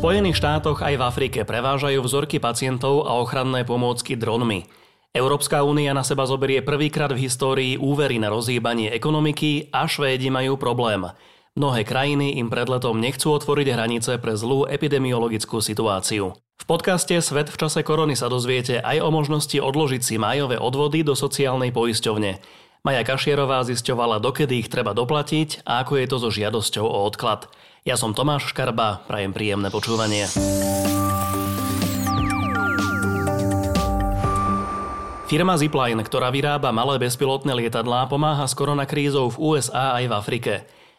Spojených štátoch aj v Afrike prevážajú vzorky pacientov a ochranné pomôcky dronmi. Európska únia na seba zoberie prvýkrát v histórii úvery na rozhýbanie ekonomiky a Švédi majú problém. Mnohé krajiny im pred letom nechcú otvoriť hranice pre zlú epidemiologickú situáciu. V podcaste Svet v čase korony sa dozviete aj o možnosti odložiť si májové odvody do sociálnej poisťovne. Maja Kašierová zisťovala, dokedy ich treba doplatiť a ako je to so žiadosťou o odklad. Ja som Tomáš Škarba, prajem príjemné počúvanie. Firma Zipline, ktorá vyrába malé bezpilotné lietadlá, pomáha s koronakrízou v USA aj v Afrike.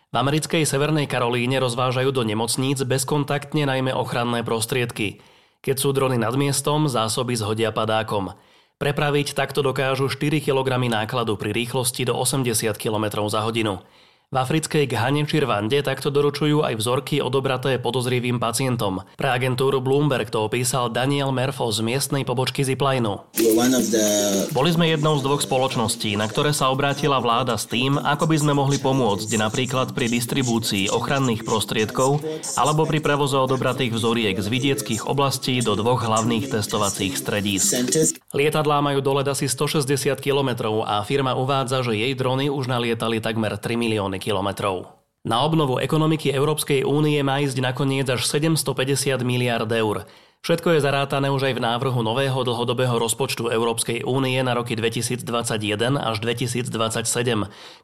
V americkej Severnej Karolíne rozvážajú do nemocníc bezkontaktne najmä ochranné prostriedky. Keď sú drony nad miestom, zásoby zhodia padákom. Prepraviť takto dokážu 4 kg nákladu pri rýchlosti do 80 km za hodinu. V africkej Ghane či Rwande takto doručujú aj vzorky odobraté podozrivým pacientom. Pre agentúru Bloomberg to opísal Daniel Merfo z miestnej pobočky Ziplineu. Boli sme jednou z dvoch spoločností, na ktoré sa obrátila vláda s tým, ako by sme mohli pomôcť napríklad pri distribúcii ochranných prostriedkov alebo pri prevoze odobratých vzoriek z vidieckých oblastí do dvoch hlavných testovacích stredísk. Lietadlá majú dolet asi 160 km a firma uvádza, že jej drony už nalietali takmer 3 milióny kilometrov. Na obnovu ekonomiky Európskej únie má ísť nakoniec až 750 miliard eur. Všetko je zarátané už aj v návrhu nového dlhodobého rozpočtu Európskej únie na roky 2021 až 2027,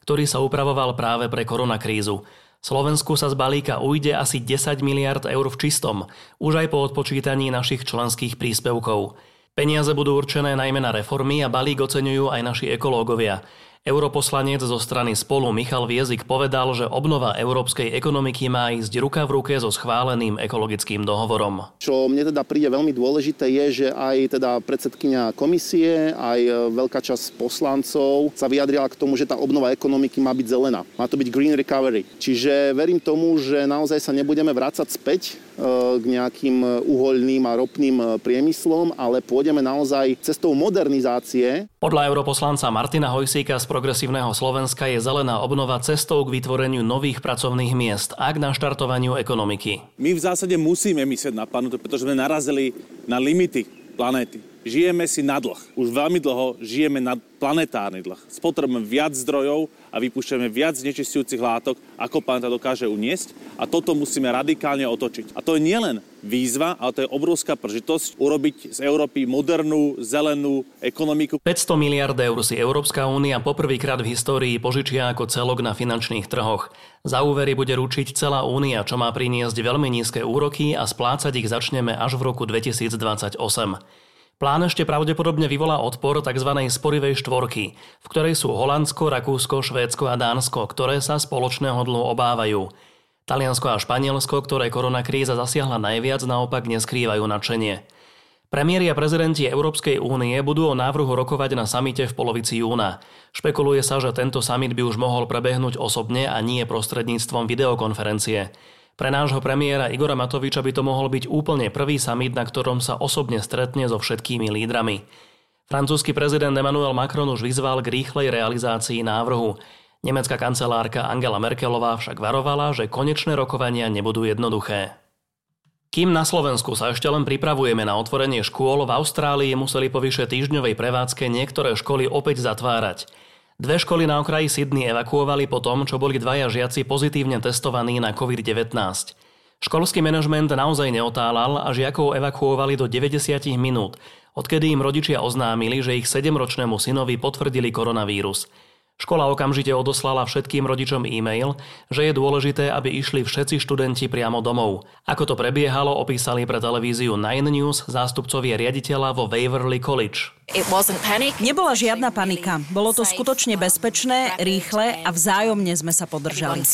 ktorý sa upravoval práve pre koronakrízu. Slovensku sa z balíka ujde asi 10 miliard eur v čistom, už aj po odpočítaní našich členských príspevkov. Peniaze budú určené najmä na reformy a balík oceňujú aj naši ekológovia. Europoslanec zo strany Spolu Michal Viezik povedal, že obnova európskej ekonomiky má ísť ruka v ruke so schváleným ekologickým dohovorom. Čo mne teda príde veľmi dôležité je, že aj teda predsedkynia komisie, aj e, veľká časť poslancov sa vyjadrila k tomu, že tá obnova ekonomiky má byť zelená. Má to byť green recovery. Čiže verím tomu, že naozaj sa nebudeme vrácať späť e, k nejakým uhoľným a ropným e, priemyslom, ale pôjdeme naozaj cestou modernizácie. Podľa europoslanca Martina Hojsíka z progresívneho Slovenska je zelená obnova cestou k vytvoreniu nových pracovných miest a k naštartovaniu ekonomiky. My v zásade musíme myslieť na planetu, pretože sme narazili na limity planéty. Žijeme si na dlh. Už veľmi dlho žijeme na planetárny dlh. Spotrebujeme viac zdrojov a vypúšťame viac znečistujúcich látok, ako planéta dokáže uniesť a toto musíme radikálne otočiť. A to je nielen výzva, ale to je obrovská pržitosť urobiť z Európy modernú, zelenú ekonomiku. 500 miliard eur si Európska únia poprvýkrát v histórii požičia ako celok na finančných trhoch. Za úvery bude ručiť celá únia, čo má priniesť veľmi nízke úroky a splácať ich začneme až v roku 2028. Plán ešte pravdepodobne vyvolá odpor tzv. sporivej štvorky, v ktorej sú Holandsko, Rakúsko, Švédsko a Dánsko, ktoré sa spoločného dlhu obávajú. Taliansko a Španielsko, ktoré koronakríza zasiahla najviac, naopak neskrývajú nadšenie. Premiéri a prezidenti Európskej únie budú o návrhu rokovať na samite v polovici júna. Špekuluje sa, že tento summit by už mohol prebehnúť osobne a nie prostredníctvom videokonferencie. Pre nášho premiéra Igora Matoviča by to mohol byť úplne prvý summit, na ktorom sa osobne stretne so všetkými lídrami. Francúzsky prezident Emmanuel Macron už vyzval k rýchlej realizácii návrhu. Nemecká kancelárka Angela Merkelová však varovala, že konečné rokovania nebudú jednoduché. Kým na Slovensku sa ešte len pripravujeme na otvorenie škôl, v Austrálii museli po vyše týždňovej prevádzke niektoré školy opäť zatvárať. Dve školy na okraji Sydney evakuovali po tom, čo boli dvaja žiaci pozitívne testovaní na COVID-19. Školský manažment naozaj neotálal a žiakov evakuovali do 90 minút, odkedy im rodičia oznámili, že ich 7-ročnému synovi potvrdili koronavírus. Škola okamžite odoslala všetkým rodičom e-mail, že je dôležité, aby išli všetci študenti priamo domov. Ako to prebiehalo, opísali pre televíziu Nine News zástupcovia riaditeľa vo Waverly College. Nebola žiadna panika. Bolo to skutočne bezpečné, rýchle a vzájomne sme sa podržali.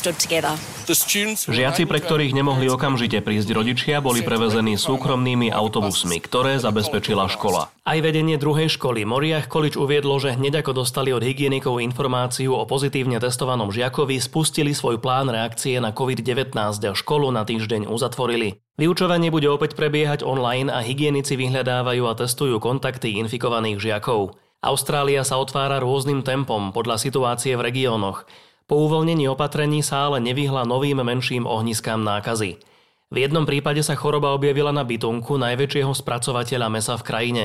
Žiaci, pre ktorých nemohli okamžite prísť rodičia, boli prevezení súkromnými autobusmi, ktoré zabezpečila škola. Aj vedenie druhej školy Moriach College uviedlo, že hneď ako dostali od hygienikov informáciu o pozitívne testovanom žiakovi, spustili svoj plán reakcie na COVID-19 a školu na týždeň uzatvorili. Vyučovanie bude opäť prebiehať online a hygienici vyhľadávajú a testujú kontakty infikovaných žiakov. Austrália sa otvára rôznym tempom podľa situácie v regiónoch. Po uvoľnení opatrení sa ale nevyhla novým menším ohniskám nákazy. V jednom prípade sa choroba objavila na bytunku najväčšieho spracovateľa mesa v krajine.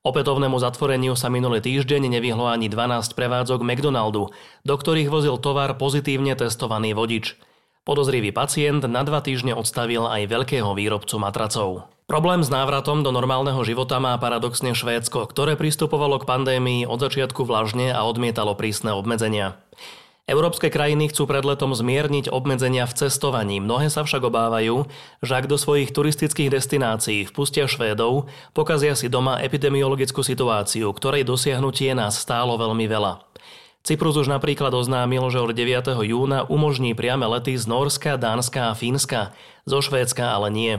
Opätovnému zatvoreniu sa minulý týždeň nevyhlo ani 12 prevádzok McDonaldu, do ktorých vozil tovar pozitívne testovaný vodič. Podozrivý pacient na dva týždne odstavil aj veľkého výrobcu matracov. Problém s návratom do normálneho života má paradoxne Švédsko, ktoré pristupovalo k pandémii od začiatku vlažne a odmietalo prísne obmedzenia. Európske krajiny chcú pred letom zmierniť obmedzenia v cestovaní. Mnohé sa však obávajú, že ak do svojich turistických destinácií vpustia Švédov, pokazia si doma epidemiologickú situáciu, ktorej dosiahnutie nás stálo veľmi veľa. Cyprus už napríklad oznámil, že od 9. júna umožní priame lety z Norska, Dánska a Fínska, zo Švédska ale nie.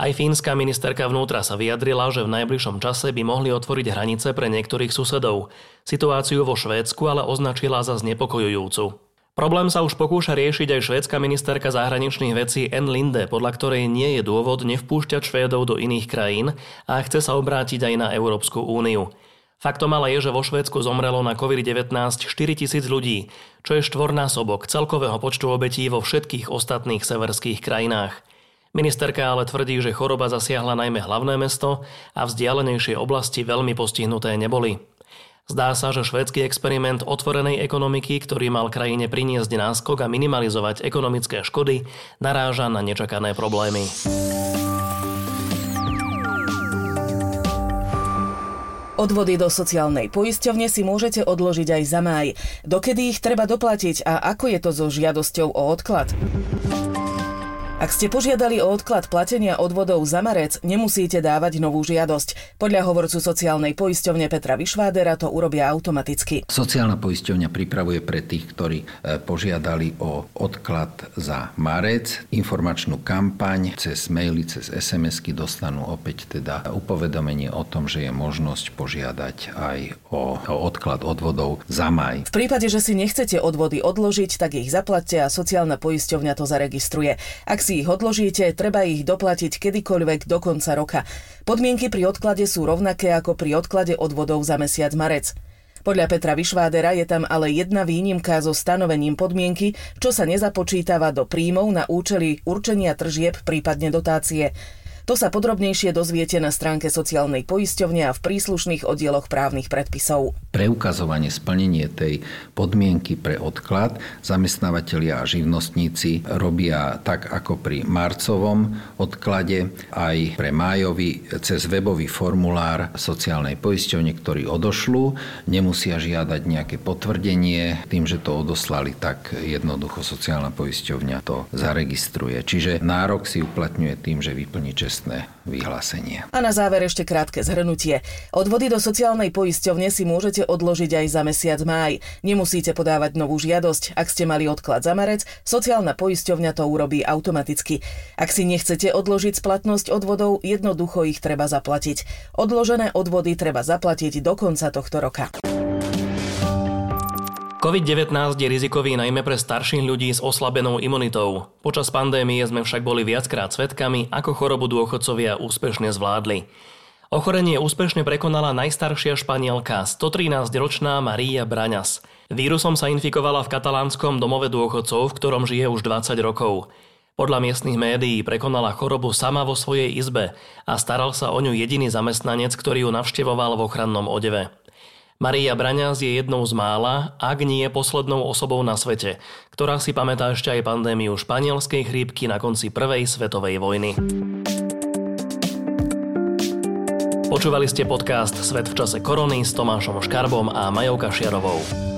Aj fínska ministerka vnútra sa vyjadrila, že v najbližšom čase by mohli otvoriť hranice pre niektorých susedov. Situáciu vo Švédsku ale označila za znepokojujúcu. Problém sa už pokúša riešiť aj švédska ministerka zahraničných vecí N. Linde, podľa ktorej nie je dôvod nevpúšťať Švédov do iných krajín a chce sa obrátiť aj na Európsku úniu. Faktom ale je, že vo Švédsku zomrelo na COVID-19 4 tisíc ľudí, čo je štvornásobok celkového počtu obetí vo všetkých ostatných severských krajinách. Ministerka ale tvrdí, že choroba zasiahla najmä hlavné mesto a vzdialenejšie oblasti veľmi postihnuté neboli. Zdá sa, že švédsky experiment otvorenej ekonomiky, ktorý mal krajine priniesť náskok a minimalizovať ekonomické škody, naráža na nečakané problémy. Odvody do sociálnej poisťovne si môžete odložiť aj za máj. Dokedy ich treba doplatiť a ako je to so žiadosťou o odklad? Ak ste požiadali o odklad platenia odvodov za marec, nemusíte dávať novú žiadosť. Podľa hovorcu sociálnej poisťovne Petra Vyšvádera to urobia automaticky. Sociálna poisťovňa pripravuje pre tých, ktorí e, požiadali o odklad za marec informačnú kampaň. Cez maily, cez SMS-ky dostanú opäť teda upovedomenie o tom, že je možnosť požiadať aj o, o odklad odvodov za maj. V prípade, že si nechcete odvody odložiť, tak ich zaplatte a sociálna poisťovňa to zaregistruje. Ak si si ich odložíte, treba ich doplatiť kedykoľvek do konca roka. Podmienky pri odklade sú rovnaké ako pri odklade odvodov za mesiac marec. Podľa Petra Vyšvádera je tam ale jedna výnimka so stanovením podmienky, čo sa nezapočítava do príjmov na účely určenia tržieb, prípadne dotácie. To sa podrobnejšie dozviete na stránke sociálnej poisťovne a v príslušných oddieloch právnych predpisov. Preukazovanie splnenie tej podmienky pre odklad zamestnávateľia a živnostníci robia tak ako pri marcovom odklade, aj pre májovi cez webový formulár sociálnej poisťovne, ktorý odošľú. Nemusia žiadať nejaké potvrdenie. Tým, že to odoslali, tak jednoducho sociálna poisťovňa to zaregistruje. Čiže nárok si uplatňuje tým, že vyplní čest trestné vyhlásenie. A na záver ešte krátke zhrnutie. Odvody do sociálnej poisťovne si môžete odložiť aj za mesiac máj. Nemusíte podávať novú žiadosť. Ak ste mali odklad za marec, sociálna poisťovňa to urobí automaticky. Ak si nechcete odložiť splatnosť odvodov, jednoducho ich treba zaplatiť. Odložené odvody treba zaplatiť do konca tohto roka. COVID-19 je rizikový najmä pre starších ľudí s oslabenou imunitou. Počas pandémie sme však boli viackrát svetkami, ako chorobu dôchodcovia úspešne zvládli. Ochorenie úspešne prekonala najstaršia španielka, 113-ročná Maria Braňas. Vírusom sa infikovala v katalánskom domove dôchodcov, v ktorom žije už 20 rokov. Podľa miestnych médií prekonala chorobu sama vo svojej izbe a staral sa o ňu jediný zamestnanec, ktorý ju navštevoval v ochrannom odeve. Maria Braňaz je jednou z mála, ak nie poslednou osobou na svete, ktorá si pamätá ešte aj pandémiu španielskej chrípky na konci prvej svetovej vojny. Počúvali ste podcast Svet v čase korony s Tomášom Škarbom a Majou Kašiarovou.